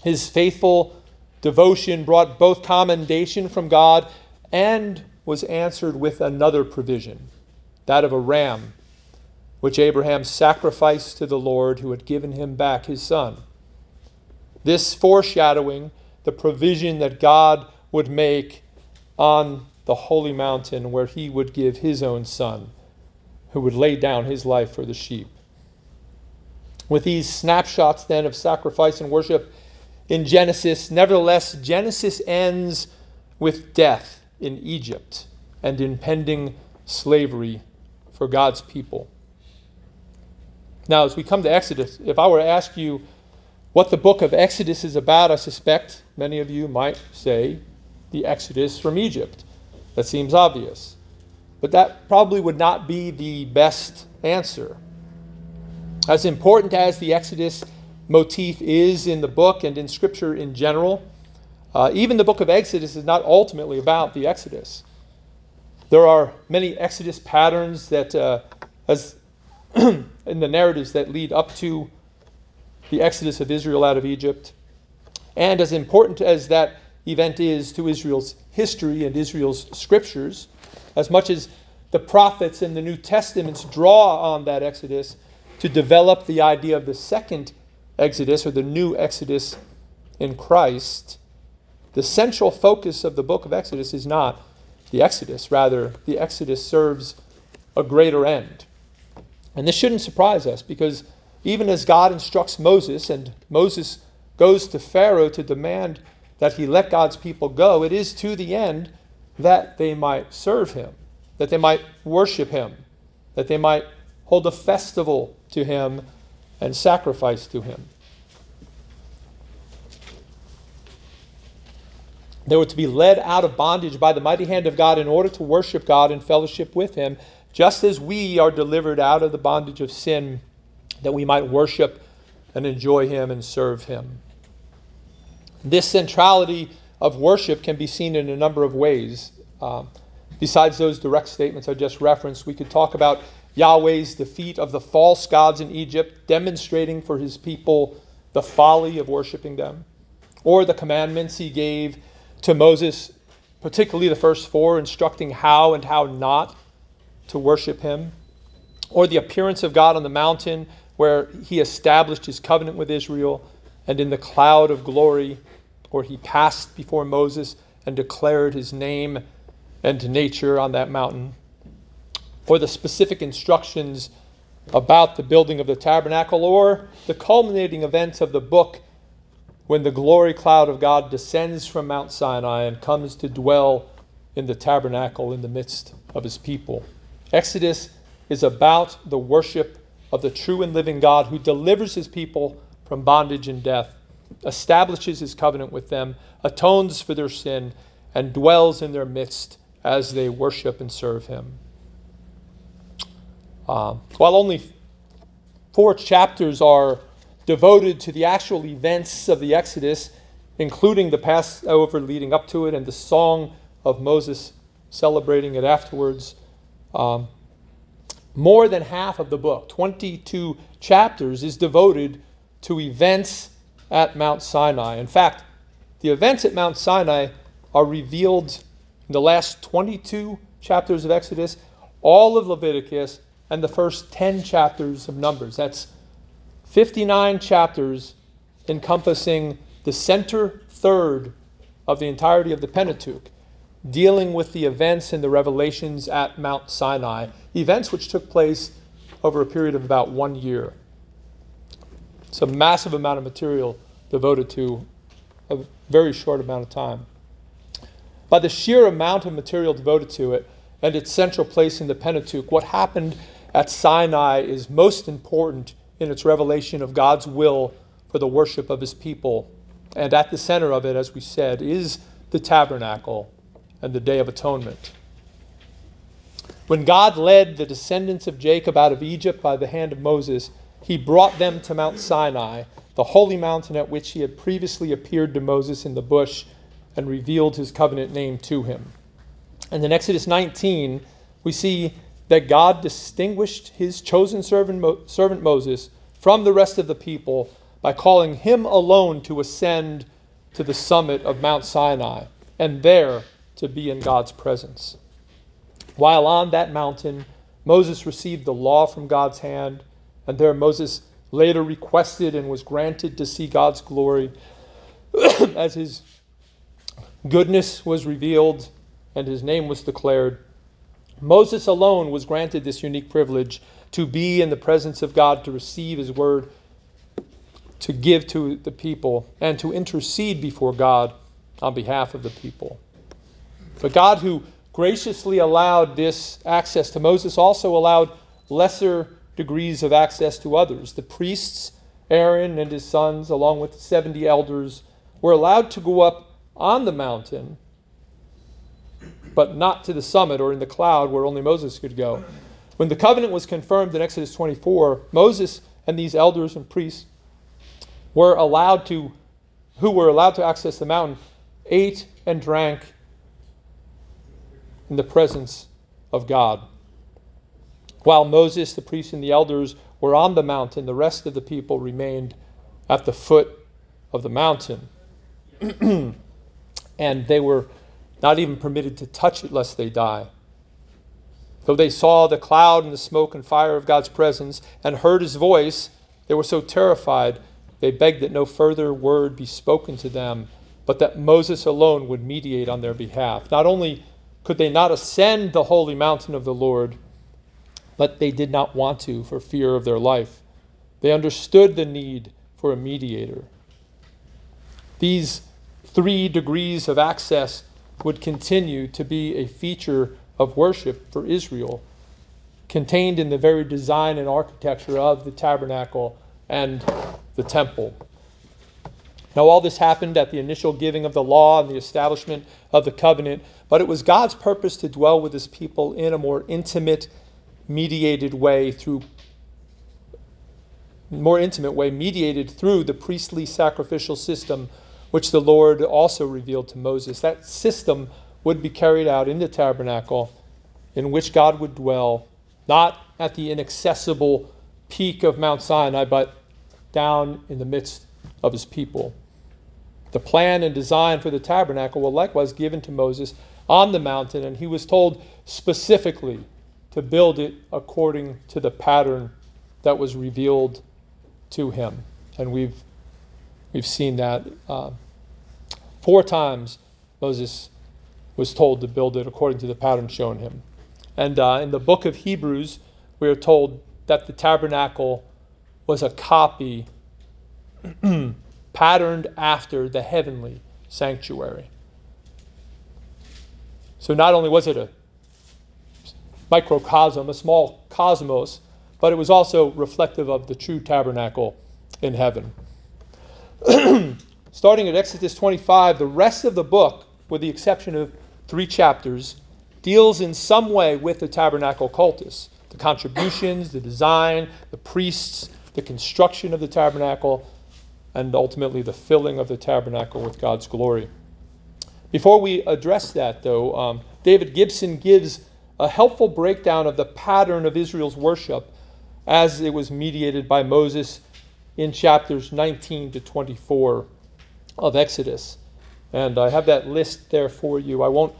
His faithful devotion brought both commendation from God and was answered with another provision, that of a ram, which Abraham sacrificed to the Lord who had given him back his son. This foreshadowing the provision that God would make on the holy mountain where he would give his own son, who would lay down his life for the sheep. With these snapshots then of sacrifice and worship in Genesis, nevertheless, Genesis ends with death in Egypt and impending slavery for God's people. Now, as we come to Exodus, if I were to ask you what the book of Exodus is about, I suspect many of you might say the Exodus from Egypt. That seems obvious. But that probably would not be the best answer. As important as the Exodus motif is in the book and in Scripture in general, uh, even the book of Exodus is not ultimately about the Exodus. There are many Exodus patterns that, uh, as in the narratives that lead up to the Exodus of Israel out of Egypt. And as important as that event is to Israel's history and Israel's scriptures, as much as the prophets in the New Testaments draw on that Exodus to develop the idea of the second Exodus or the new Exodus in Christ, the central focus of the book of Exodus is not the Exodus. Rather, the Exodus serves a greater end. And this shouldn't surprise us because even as God instructs Moses and Moses goes to Pharaoh to demand that he let God's people go, it is to the end that they might serve him, that they might worship him, that they might hold a festival to him and sacrifice to him. They were to be led out of bondage by the mighty hand of God in order to worship God and fellowship with him, just as we are delivered out of the bondage of sin that we might worship and enjoy him and serve him. This centrality of worship can be seen in a number of ways. Uh, besides those direct statements I just referenced, we could talk about Yahweh's defeat of the false gods in Egypt, demonstrating for his people the folly of worshiping them, or the commandments he gave to Moses, particularly the first four, instructing how and how not to worship him, or the appearance of God on the mountain where he established his covenant with Israel, and in the cloud of glory or he passed before Moses and declared his name and nature on that mountain, or the specific instructions about the building of the tabernacle, or the culminating events of the book when the glory cloud of God descends from Mount Sinai and comes to dwell in the tabernacle in the midst of his people. Exodus is about the worship of the true and living God who delivers his people from bondage and death establishes his covenant with them, atones for their sin, and dwells in their midst as they worship and serve him. Uh, while only four chapters are devoted to the actual events of the Exodus, including the Passover leading up to it and the song of Moses celebrating it afterwards, um, more than half of the book, 22 chapters, is devoted to events at Mount Sinai. In fact, the events at Mount Sinai are revealed in the last 22 chapters of Exodus, all of Leviticus, and the first 10 chapters of Numbers. That's 59 chapters encompassing the center third of the entirety of the Pentateuch, dealing with the events and the revelations at Mount Sinai, events which took place over a period of about one year. It's a massive amount of material devoted to a very short amount of time. By the sheer amount of material devoted to it and its central place in the Pentateuch, what happened at Sinai is most important in its revelation of God's will for the worship of his people. And at the center of it, as we said, is the tabernacle and the Day of Atonement. When God led the descendants of Jacob out of Egypt by the hand of Moses, he brought them to Mount Sinai, the holy mountain at which he had previously appeared to Moses in the bush and revealed his covenant name to him. And in Exodus 19, we see that God distinguished his chosen servant, servant Moses from the rest of the people by calling him alone to ascend to the summit of Mount Sinai and there to be in God's presence. While on that mountain, Moses received the law from God's hand and there Moses later requested and was granted to see God's glory as his goodness was revealed and his name was declared. Moses alone was granted this unique privilege to be in the presence of God, to receive his word, to give to the people, and to intercede before God on behalf of the people. But God, who graciously allowed this access to Moses, also allowed lesser degrees of access to others. The priests, Aaron and his sons, along with the 70 elders, were allowed to go up on the mountain, but not to the summit or in the cloud where only Moses could go. When the covenant was confirmed in Exodus 24, Moses and these elders and priests were allowed to, who were allowed to access the mountain, ate and drank in the presence of God. While Moses, the priests, and the elders were on the mountain, the rest of the people remained at the foot of the mountain. and they were not even permitted to touch it lest they die. Though they saw the cloud and the smoke and fire of God's presence and heard his voice, they were so terrified they begged that no further word be spoken to them, but that Moses alone would mediate on their behalf. Not only could they not ascend the holy mountain of the Lord, but they did not want to for fear of their life. They understood the need for a mediator. These three degrees of access would continue to be a feature of worship for Israel, contained in the very design and architecture of the tabernacle and the temple. Now, all this happened at the initial giving of the law and the establishment of the covenant, but it was God's purpose to dwell with his people in a more intimate, mediated way through more intimate way mediated through the priestly sacrificial system which the Lord also revealed to Moses. That system would be carried out in the tabernacle in which God would dwell, not at the inaccessible peak of Mount Sinai, but down in the midst of his people. The plan and design for the tabernacle were likewise given to Moses on the mountain, and he was told specifically to build it according to the pattern that was revealed to him. And we've, we've seen that uh, four times Moses was told to build it according to the pattern shown him. And uh, in the book of Hebrews, we are told that the tabernacle was a copy patterned after the heavenly sanctuary. So not only was it a microcosm, a small cosmos, but it was also reflective of the true tabernacle in heaven. Starting at Exodus 25, the rest of the book, with the exception of three chapters, deals in some way with the tabernacle cultus the contributions, the design, the priests, the construction of the tabernacle, and ultimately the filling of the tabernacle with God's glory. Before we address that, though, um, David Gibson gives a helpful breakdown of the pattern of Israel's worship as it was mediated by Moses in chapters 19 to 24 of Exodus. And I have that list there for you. I won't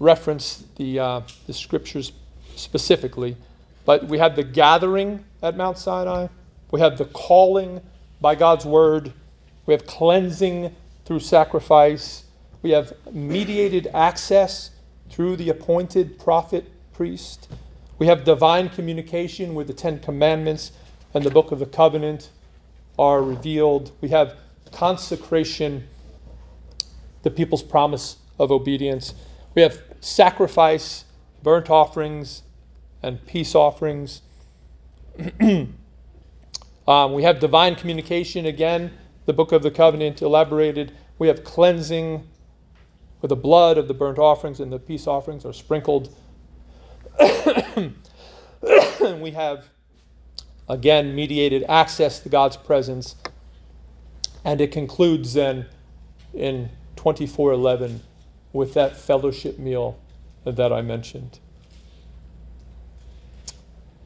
reference the, uh, the scriptures specifically, but we had the gathering at Mount Sinai, we have the calling by God's word, we have cleansing through sacrifice, we have mediated access through the appointed prophet priest. We have divine communication with the Ten Commandments and the Book of the Covenant are revealed. We have consecration, the people's promise of obedience. We have sacrifice, burnt offerings, and peace offerings. um, we have divine communication again, the Book of the Covenant elaborated. We have cleansing, where the blood of the burnt offerings and the peace offerings are sprinkled. and we have, again, mediated access to God's presence. And it concludes then in 2411 with that fellowship meal that I mentioned.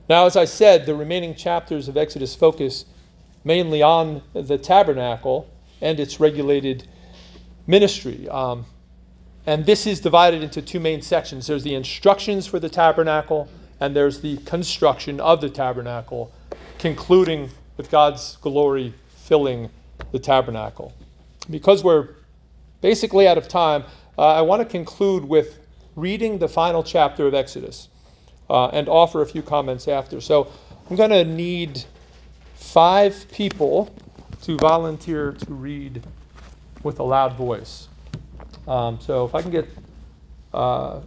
Now, as I said, the remaining chapters of Exodus focus mainly on the tabernacle and its regulated ministry. Um, and this is divided into two main sections there's the instructions for the tabernacle, and there's the construction of the tabernacle, concluding with God's glory filling the tabernacle. Because we're basically out of time, uh, I want to conclude with reading the final chapter of Exodus uh, and offer a few comments after. So I'm going to need five people to volunteer to read with a loud voice. Um, so if I can get uh,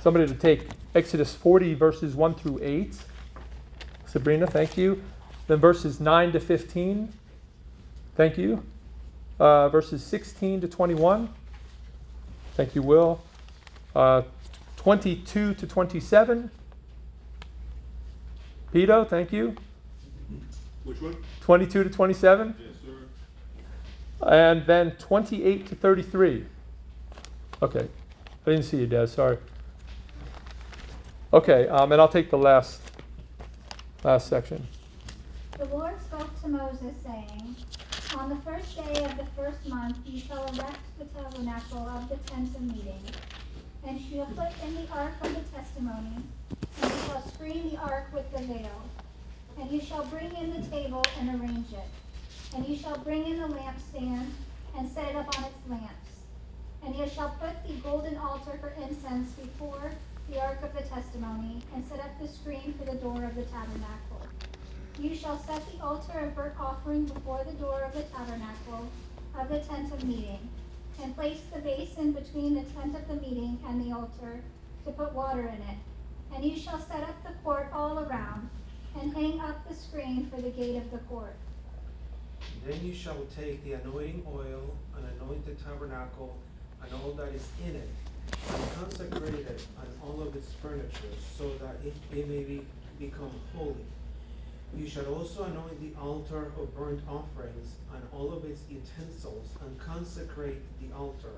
somebody to take Exodus 40, verses 1 through 8. Sabrina, thank you. Then verses 9 to 15. Thank you. Uh, verses 16 to 21. Thank you, Will. Uh, 22 to 27. Pito, thank you. Which one? 22 to 27. Yes, sir. And then 28 to 33. Okay. I didn't see you, Des. Sorry. Okay, um, and I'll take the last last section. The Lord spoke to Moses, saying, On the first day of the first month you shall erect the tabernacle of the tent of meeting, and you shall put in the ark of the testimony, and you shall screen the ark with the veil. And you shall bring in the table and arrange it. And you shall bring in the lampstand and set it up on its lamps. And you shall put the golden altar for incense before the ark of the testimony, and set up the screen for the door of the tabernacle. You shall set the altar of burnt offering before the door of the tabernacle of the tent of meeting, and place the basin between the tent of the meeting and the altar to put water in it. And you shall set up the court all around, and hang up the screen for the gate of the court. Then you shall take the anointing oil and anoint the tabernacle and all that is in it, and consecrate it and all of its furniture, so that it, it may be, become holy. You shall also anoint the altar of burnt offerings and all of its utensils, and consecrate the altar,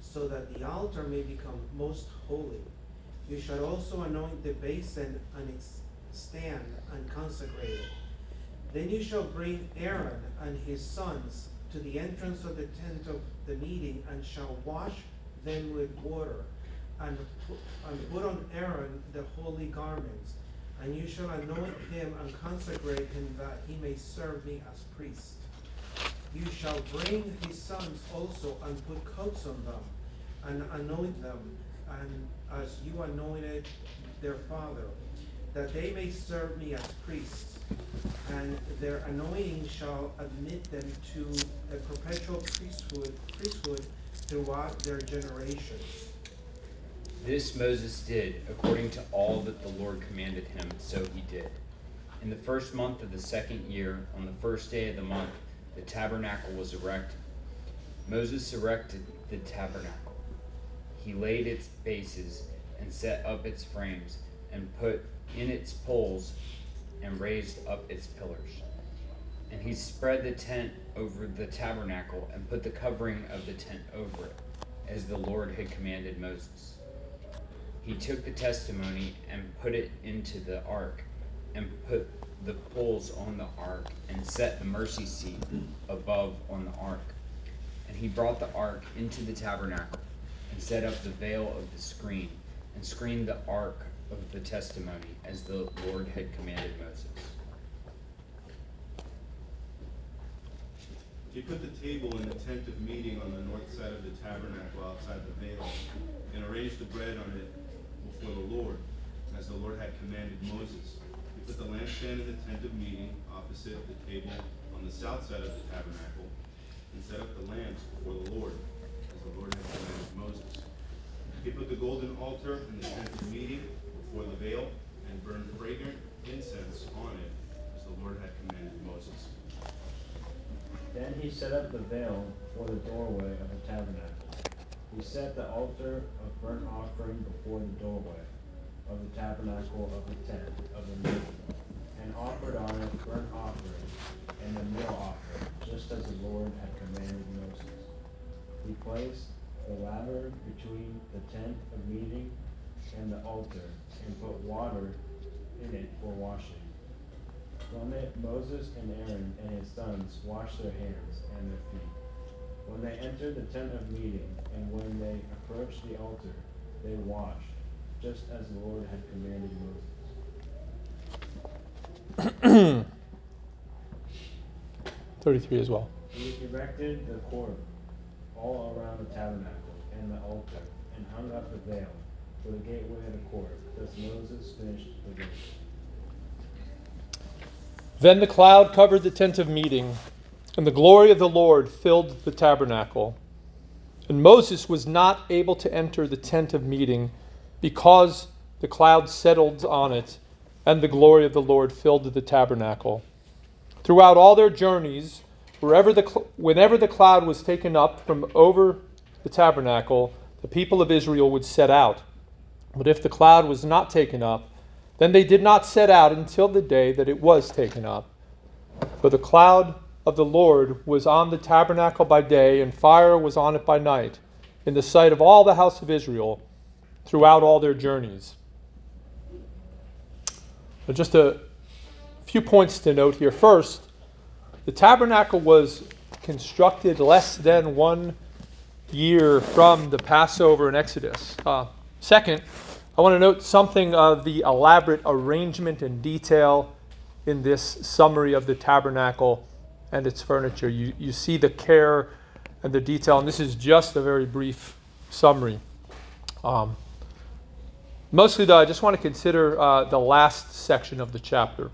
so that the altar may become most holy. You shall also anoint the basin and its stand, and consecrate it. Then you shall bring Aaron and his sons to the entrance of the tent of the meeting, and shall wash them with water, and put, and put on Aaron the holy garments. And you shall anoint him and consecrate him that he may serve me as priest. You shall bring his sons also and put coats on them, and anoint them, and as you anointed their father, that they may serve me as priests and their anointing shall admit them to a perpetual priesthood, priesthood throughout their generations. This Moses did according to all that the Lord commanded him, so he did. In the first month of the second year, on the first day of the month, the tabernacle was erected. Moses erected the tabernacle. He laid its bases and set up its frames and put in its poles and raised up its pillars. And he spread the tent over the tabernacle and put the covering of the tent over it, as the Lord had commanded Moses. He took the testimony and put it into the ark, and put the poles on the ark, and set the mercy seat above on the ark. And he brought the ark into the tabernacle, and set up the veil of the screen, and screened the ark of the testimony, as the Lord had commanded Moses. He put the table in the tent of meeting on the north side of the tabernacle outside the veil, and arranged the bread on it before the Lord, as the Lord had commanded Moses. He put the lampstand in the tent of meeting opposite the table on the south side of the tabernacle, and set up the lamps before the Lord, as the Lord had commanded Moses. He put the golden altar in the tent of meeting before the veil, and burned fragrant incense on it, as the Lord had commanded Moses. Then he set up the veil for the doorway of the tabernacle. He set the altar of burnt offering before the doorway of the tabernacle of the tent of the meeting, and offered on it burnt offering and a meal offering, just as the Lord had commanded Moses. He placed the laver between the tent of meeting and the altar, and put water in it for washing. From it Moses and Aaron and his sons washed their hands and their feet. When they entered the tent of meeting, and when they approached the altar, they washed, just as the Lord had commanded Moses. 33 as well. He erected the court all around the tabernacle and the altar, and hung up the veil, for the gateway of the court. Thus Moses finished the work. Then the cloud covered the tent of meeting, and the glory of the Lord filled the tabernacle. And Moses was not able to enter the tent of meeting because the cloud settled on it, and the glory of the Lord filled the tabernacle. Throughout all their journeys, wherever the, whenever the cloud was taken up from over the tabernacle, the people of Israel would set out. But if the cloud was not taken up, then they did not set out until the day that it was taken up. For the cloud of the Lord was on the tabernacle by day, and fire was on it by night, in the sight of all the house of Israel throughout all their journeys. just a few points to note here. First, the tabernacle was constructed less than one year from the Passover and Exodus. Uh, second, I want to note something of the elaborate arrangement and detail in this summary of the tabernacle and its furniture. You, you see the care and the detail, and this is just a very brief summary. Um, mostly, though, I just want to consider uh, the last section of the chapter.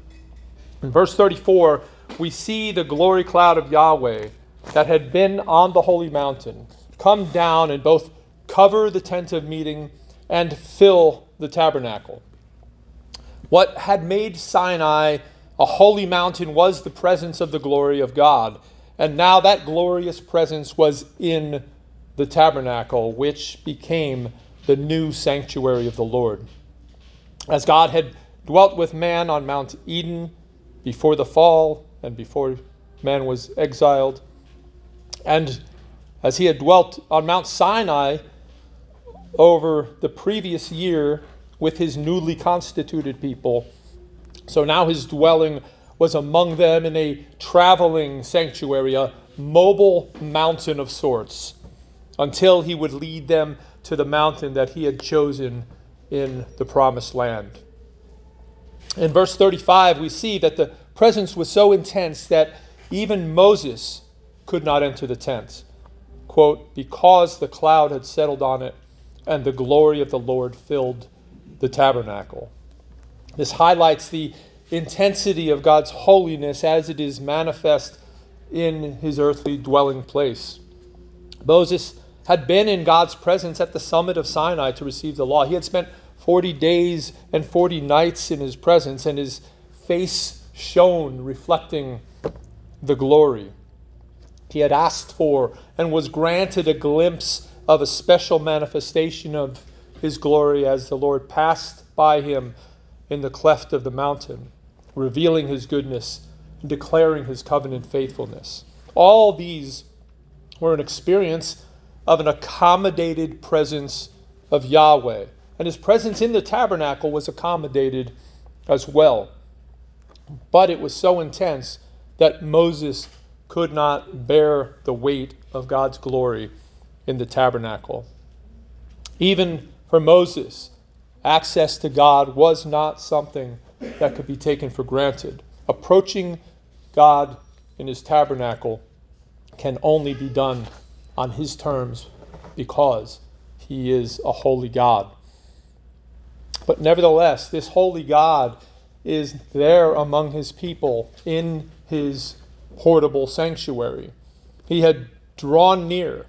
In verse 34, we see the glory cloud of Yahweh that had been on the holy mountain come down and both cover the tent of meeting and fill the tabernacle. What had made Sinai a holy mountain was the presence of the glory of God. And now that glorious presence was in the tabernacle, which became the new sanctuary of the Lord. As God had dwelt with man on Mount Eden before the fall and before man was exiled, and as he had dwelt on Mount Sinai over the previous year with his newly constituted people. So now his dwelling was among them in a traveling sanctuary, a mobile mountain of sorts, until he would lead them to the mountain that he had chosen in the promised land. In verse 35, we see that the presence was so intense that even Moses could not enter the tent quote, because the cloud had settled on it and the glory of the Lord filled the tabernacle. This highlights the intensity of God's holiness as it is manifest in his earthly dwelling place. Moses had been in God's presence at the summit of Sinai to receive the law. He had spent 40 days and 40 nights in his presence, and his face shone, reflecting the glory he had asked for and was granted a glimpse of a special manifestation of his glory as the Lord passed by him in the cleft of the mountain, revealing his goodness and declaring his covenant faithfulness. All these were an experience of an accommodated presence of Yahweh. And his presence in the tabernacle was accommodated as well. But it was so intense that Moses could not bear the weight of God's glory in the tabernacle. Even for Moses, access to God was not something that could be taken for granted. Approaching God in his tabernacle can only be done on his terms because he is a holy God. But nevertheless, this holy God is there among his people in his portable sanctuary. He had drawn near,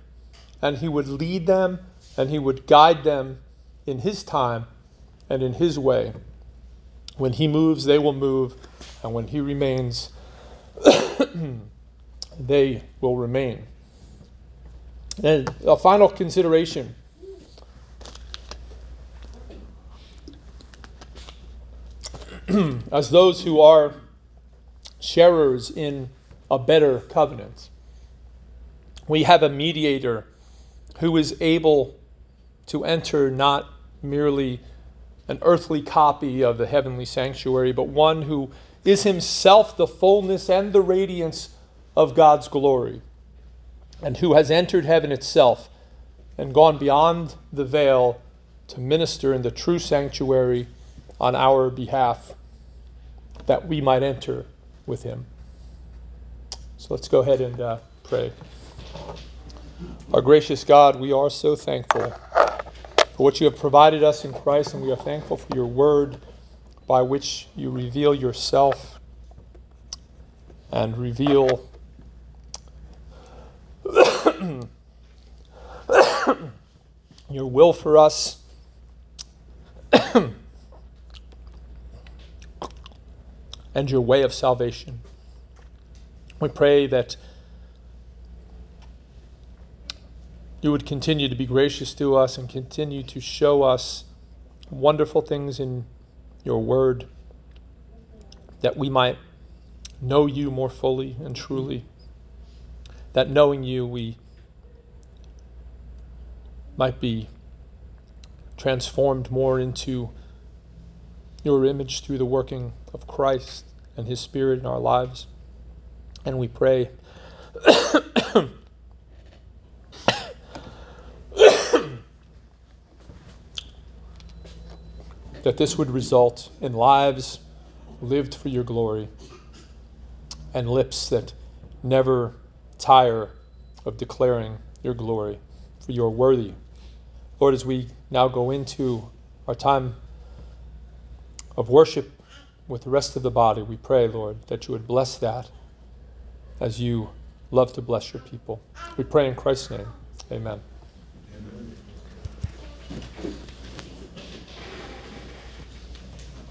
and he would lead them and he would guide them in his time and in his way. When he moves, they will move, and when he remains, they will remain. And a final consideration. As those who are sharers in a better covenant. We have a mediator who is able to enter not merely an earthly copy of the heavenly sanctuary, but one who is himself the fullness and the radiance of God's glory, and who has entered heaven itself and gone beyond the veil to minister in the true sanctuary on our behalf, that we might enter with him. So let's go ahead and uh, pray. Our gracious God, we are so thankful for what you have provided us in Christ, and we are thankful for your word by which you reveal yourself and reveal your will for us. and your way of salvation. We pray that you would continue to be gracious to us and continue to show us wonderful things in your word, that we might know you more fully and truly, that knowing you, we might be transformed more into your image through the working of Christ and his Spirit in our lives. And we pray that this would result in lives lived for your glory and lips that never tire of declaring your glory, for you are worthy. Lord, as we now go into our time of worship with the rest of the body, we pray, Lord, that you would bless that as you love to bless your people. We pray in Christ's name. Amen.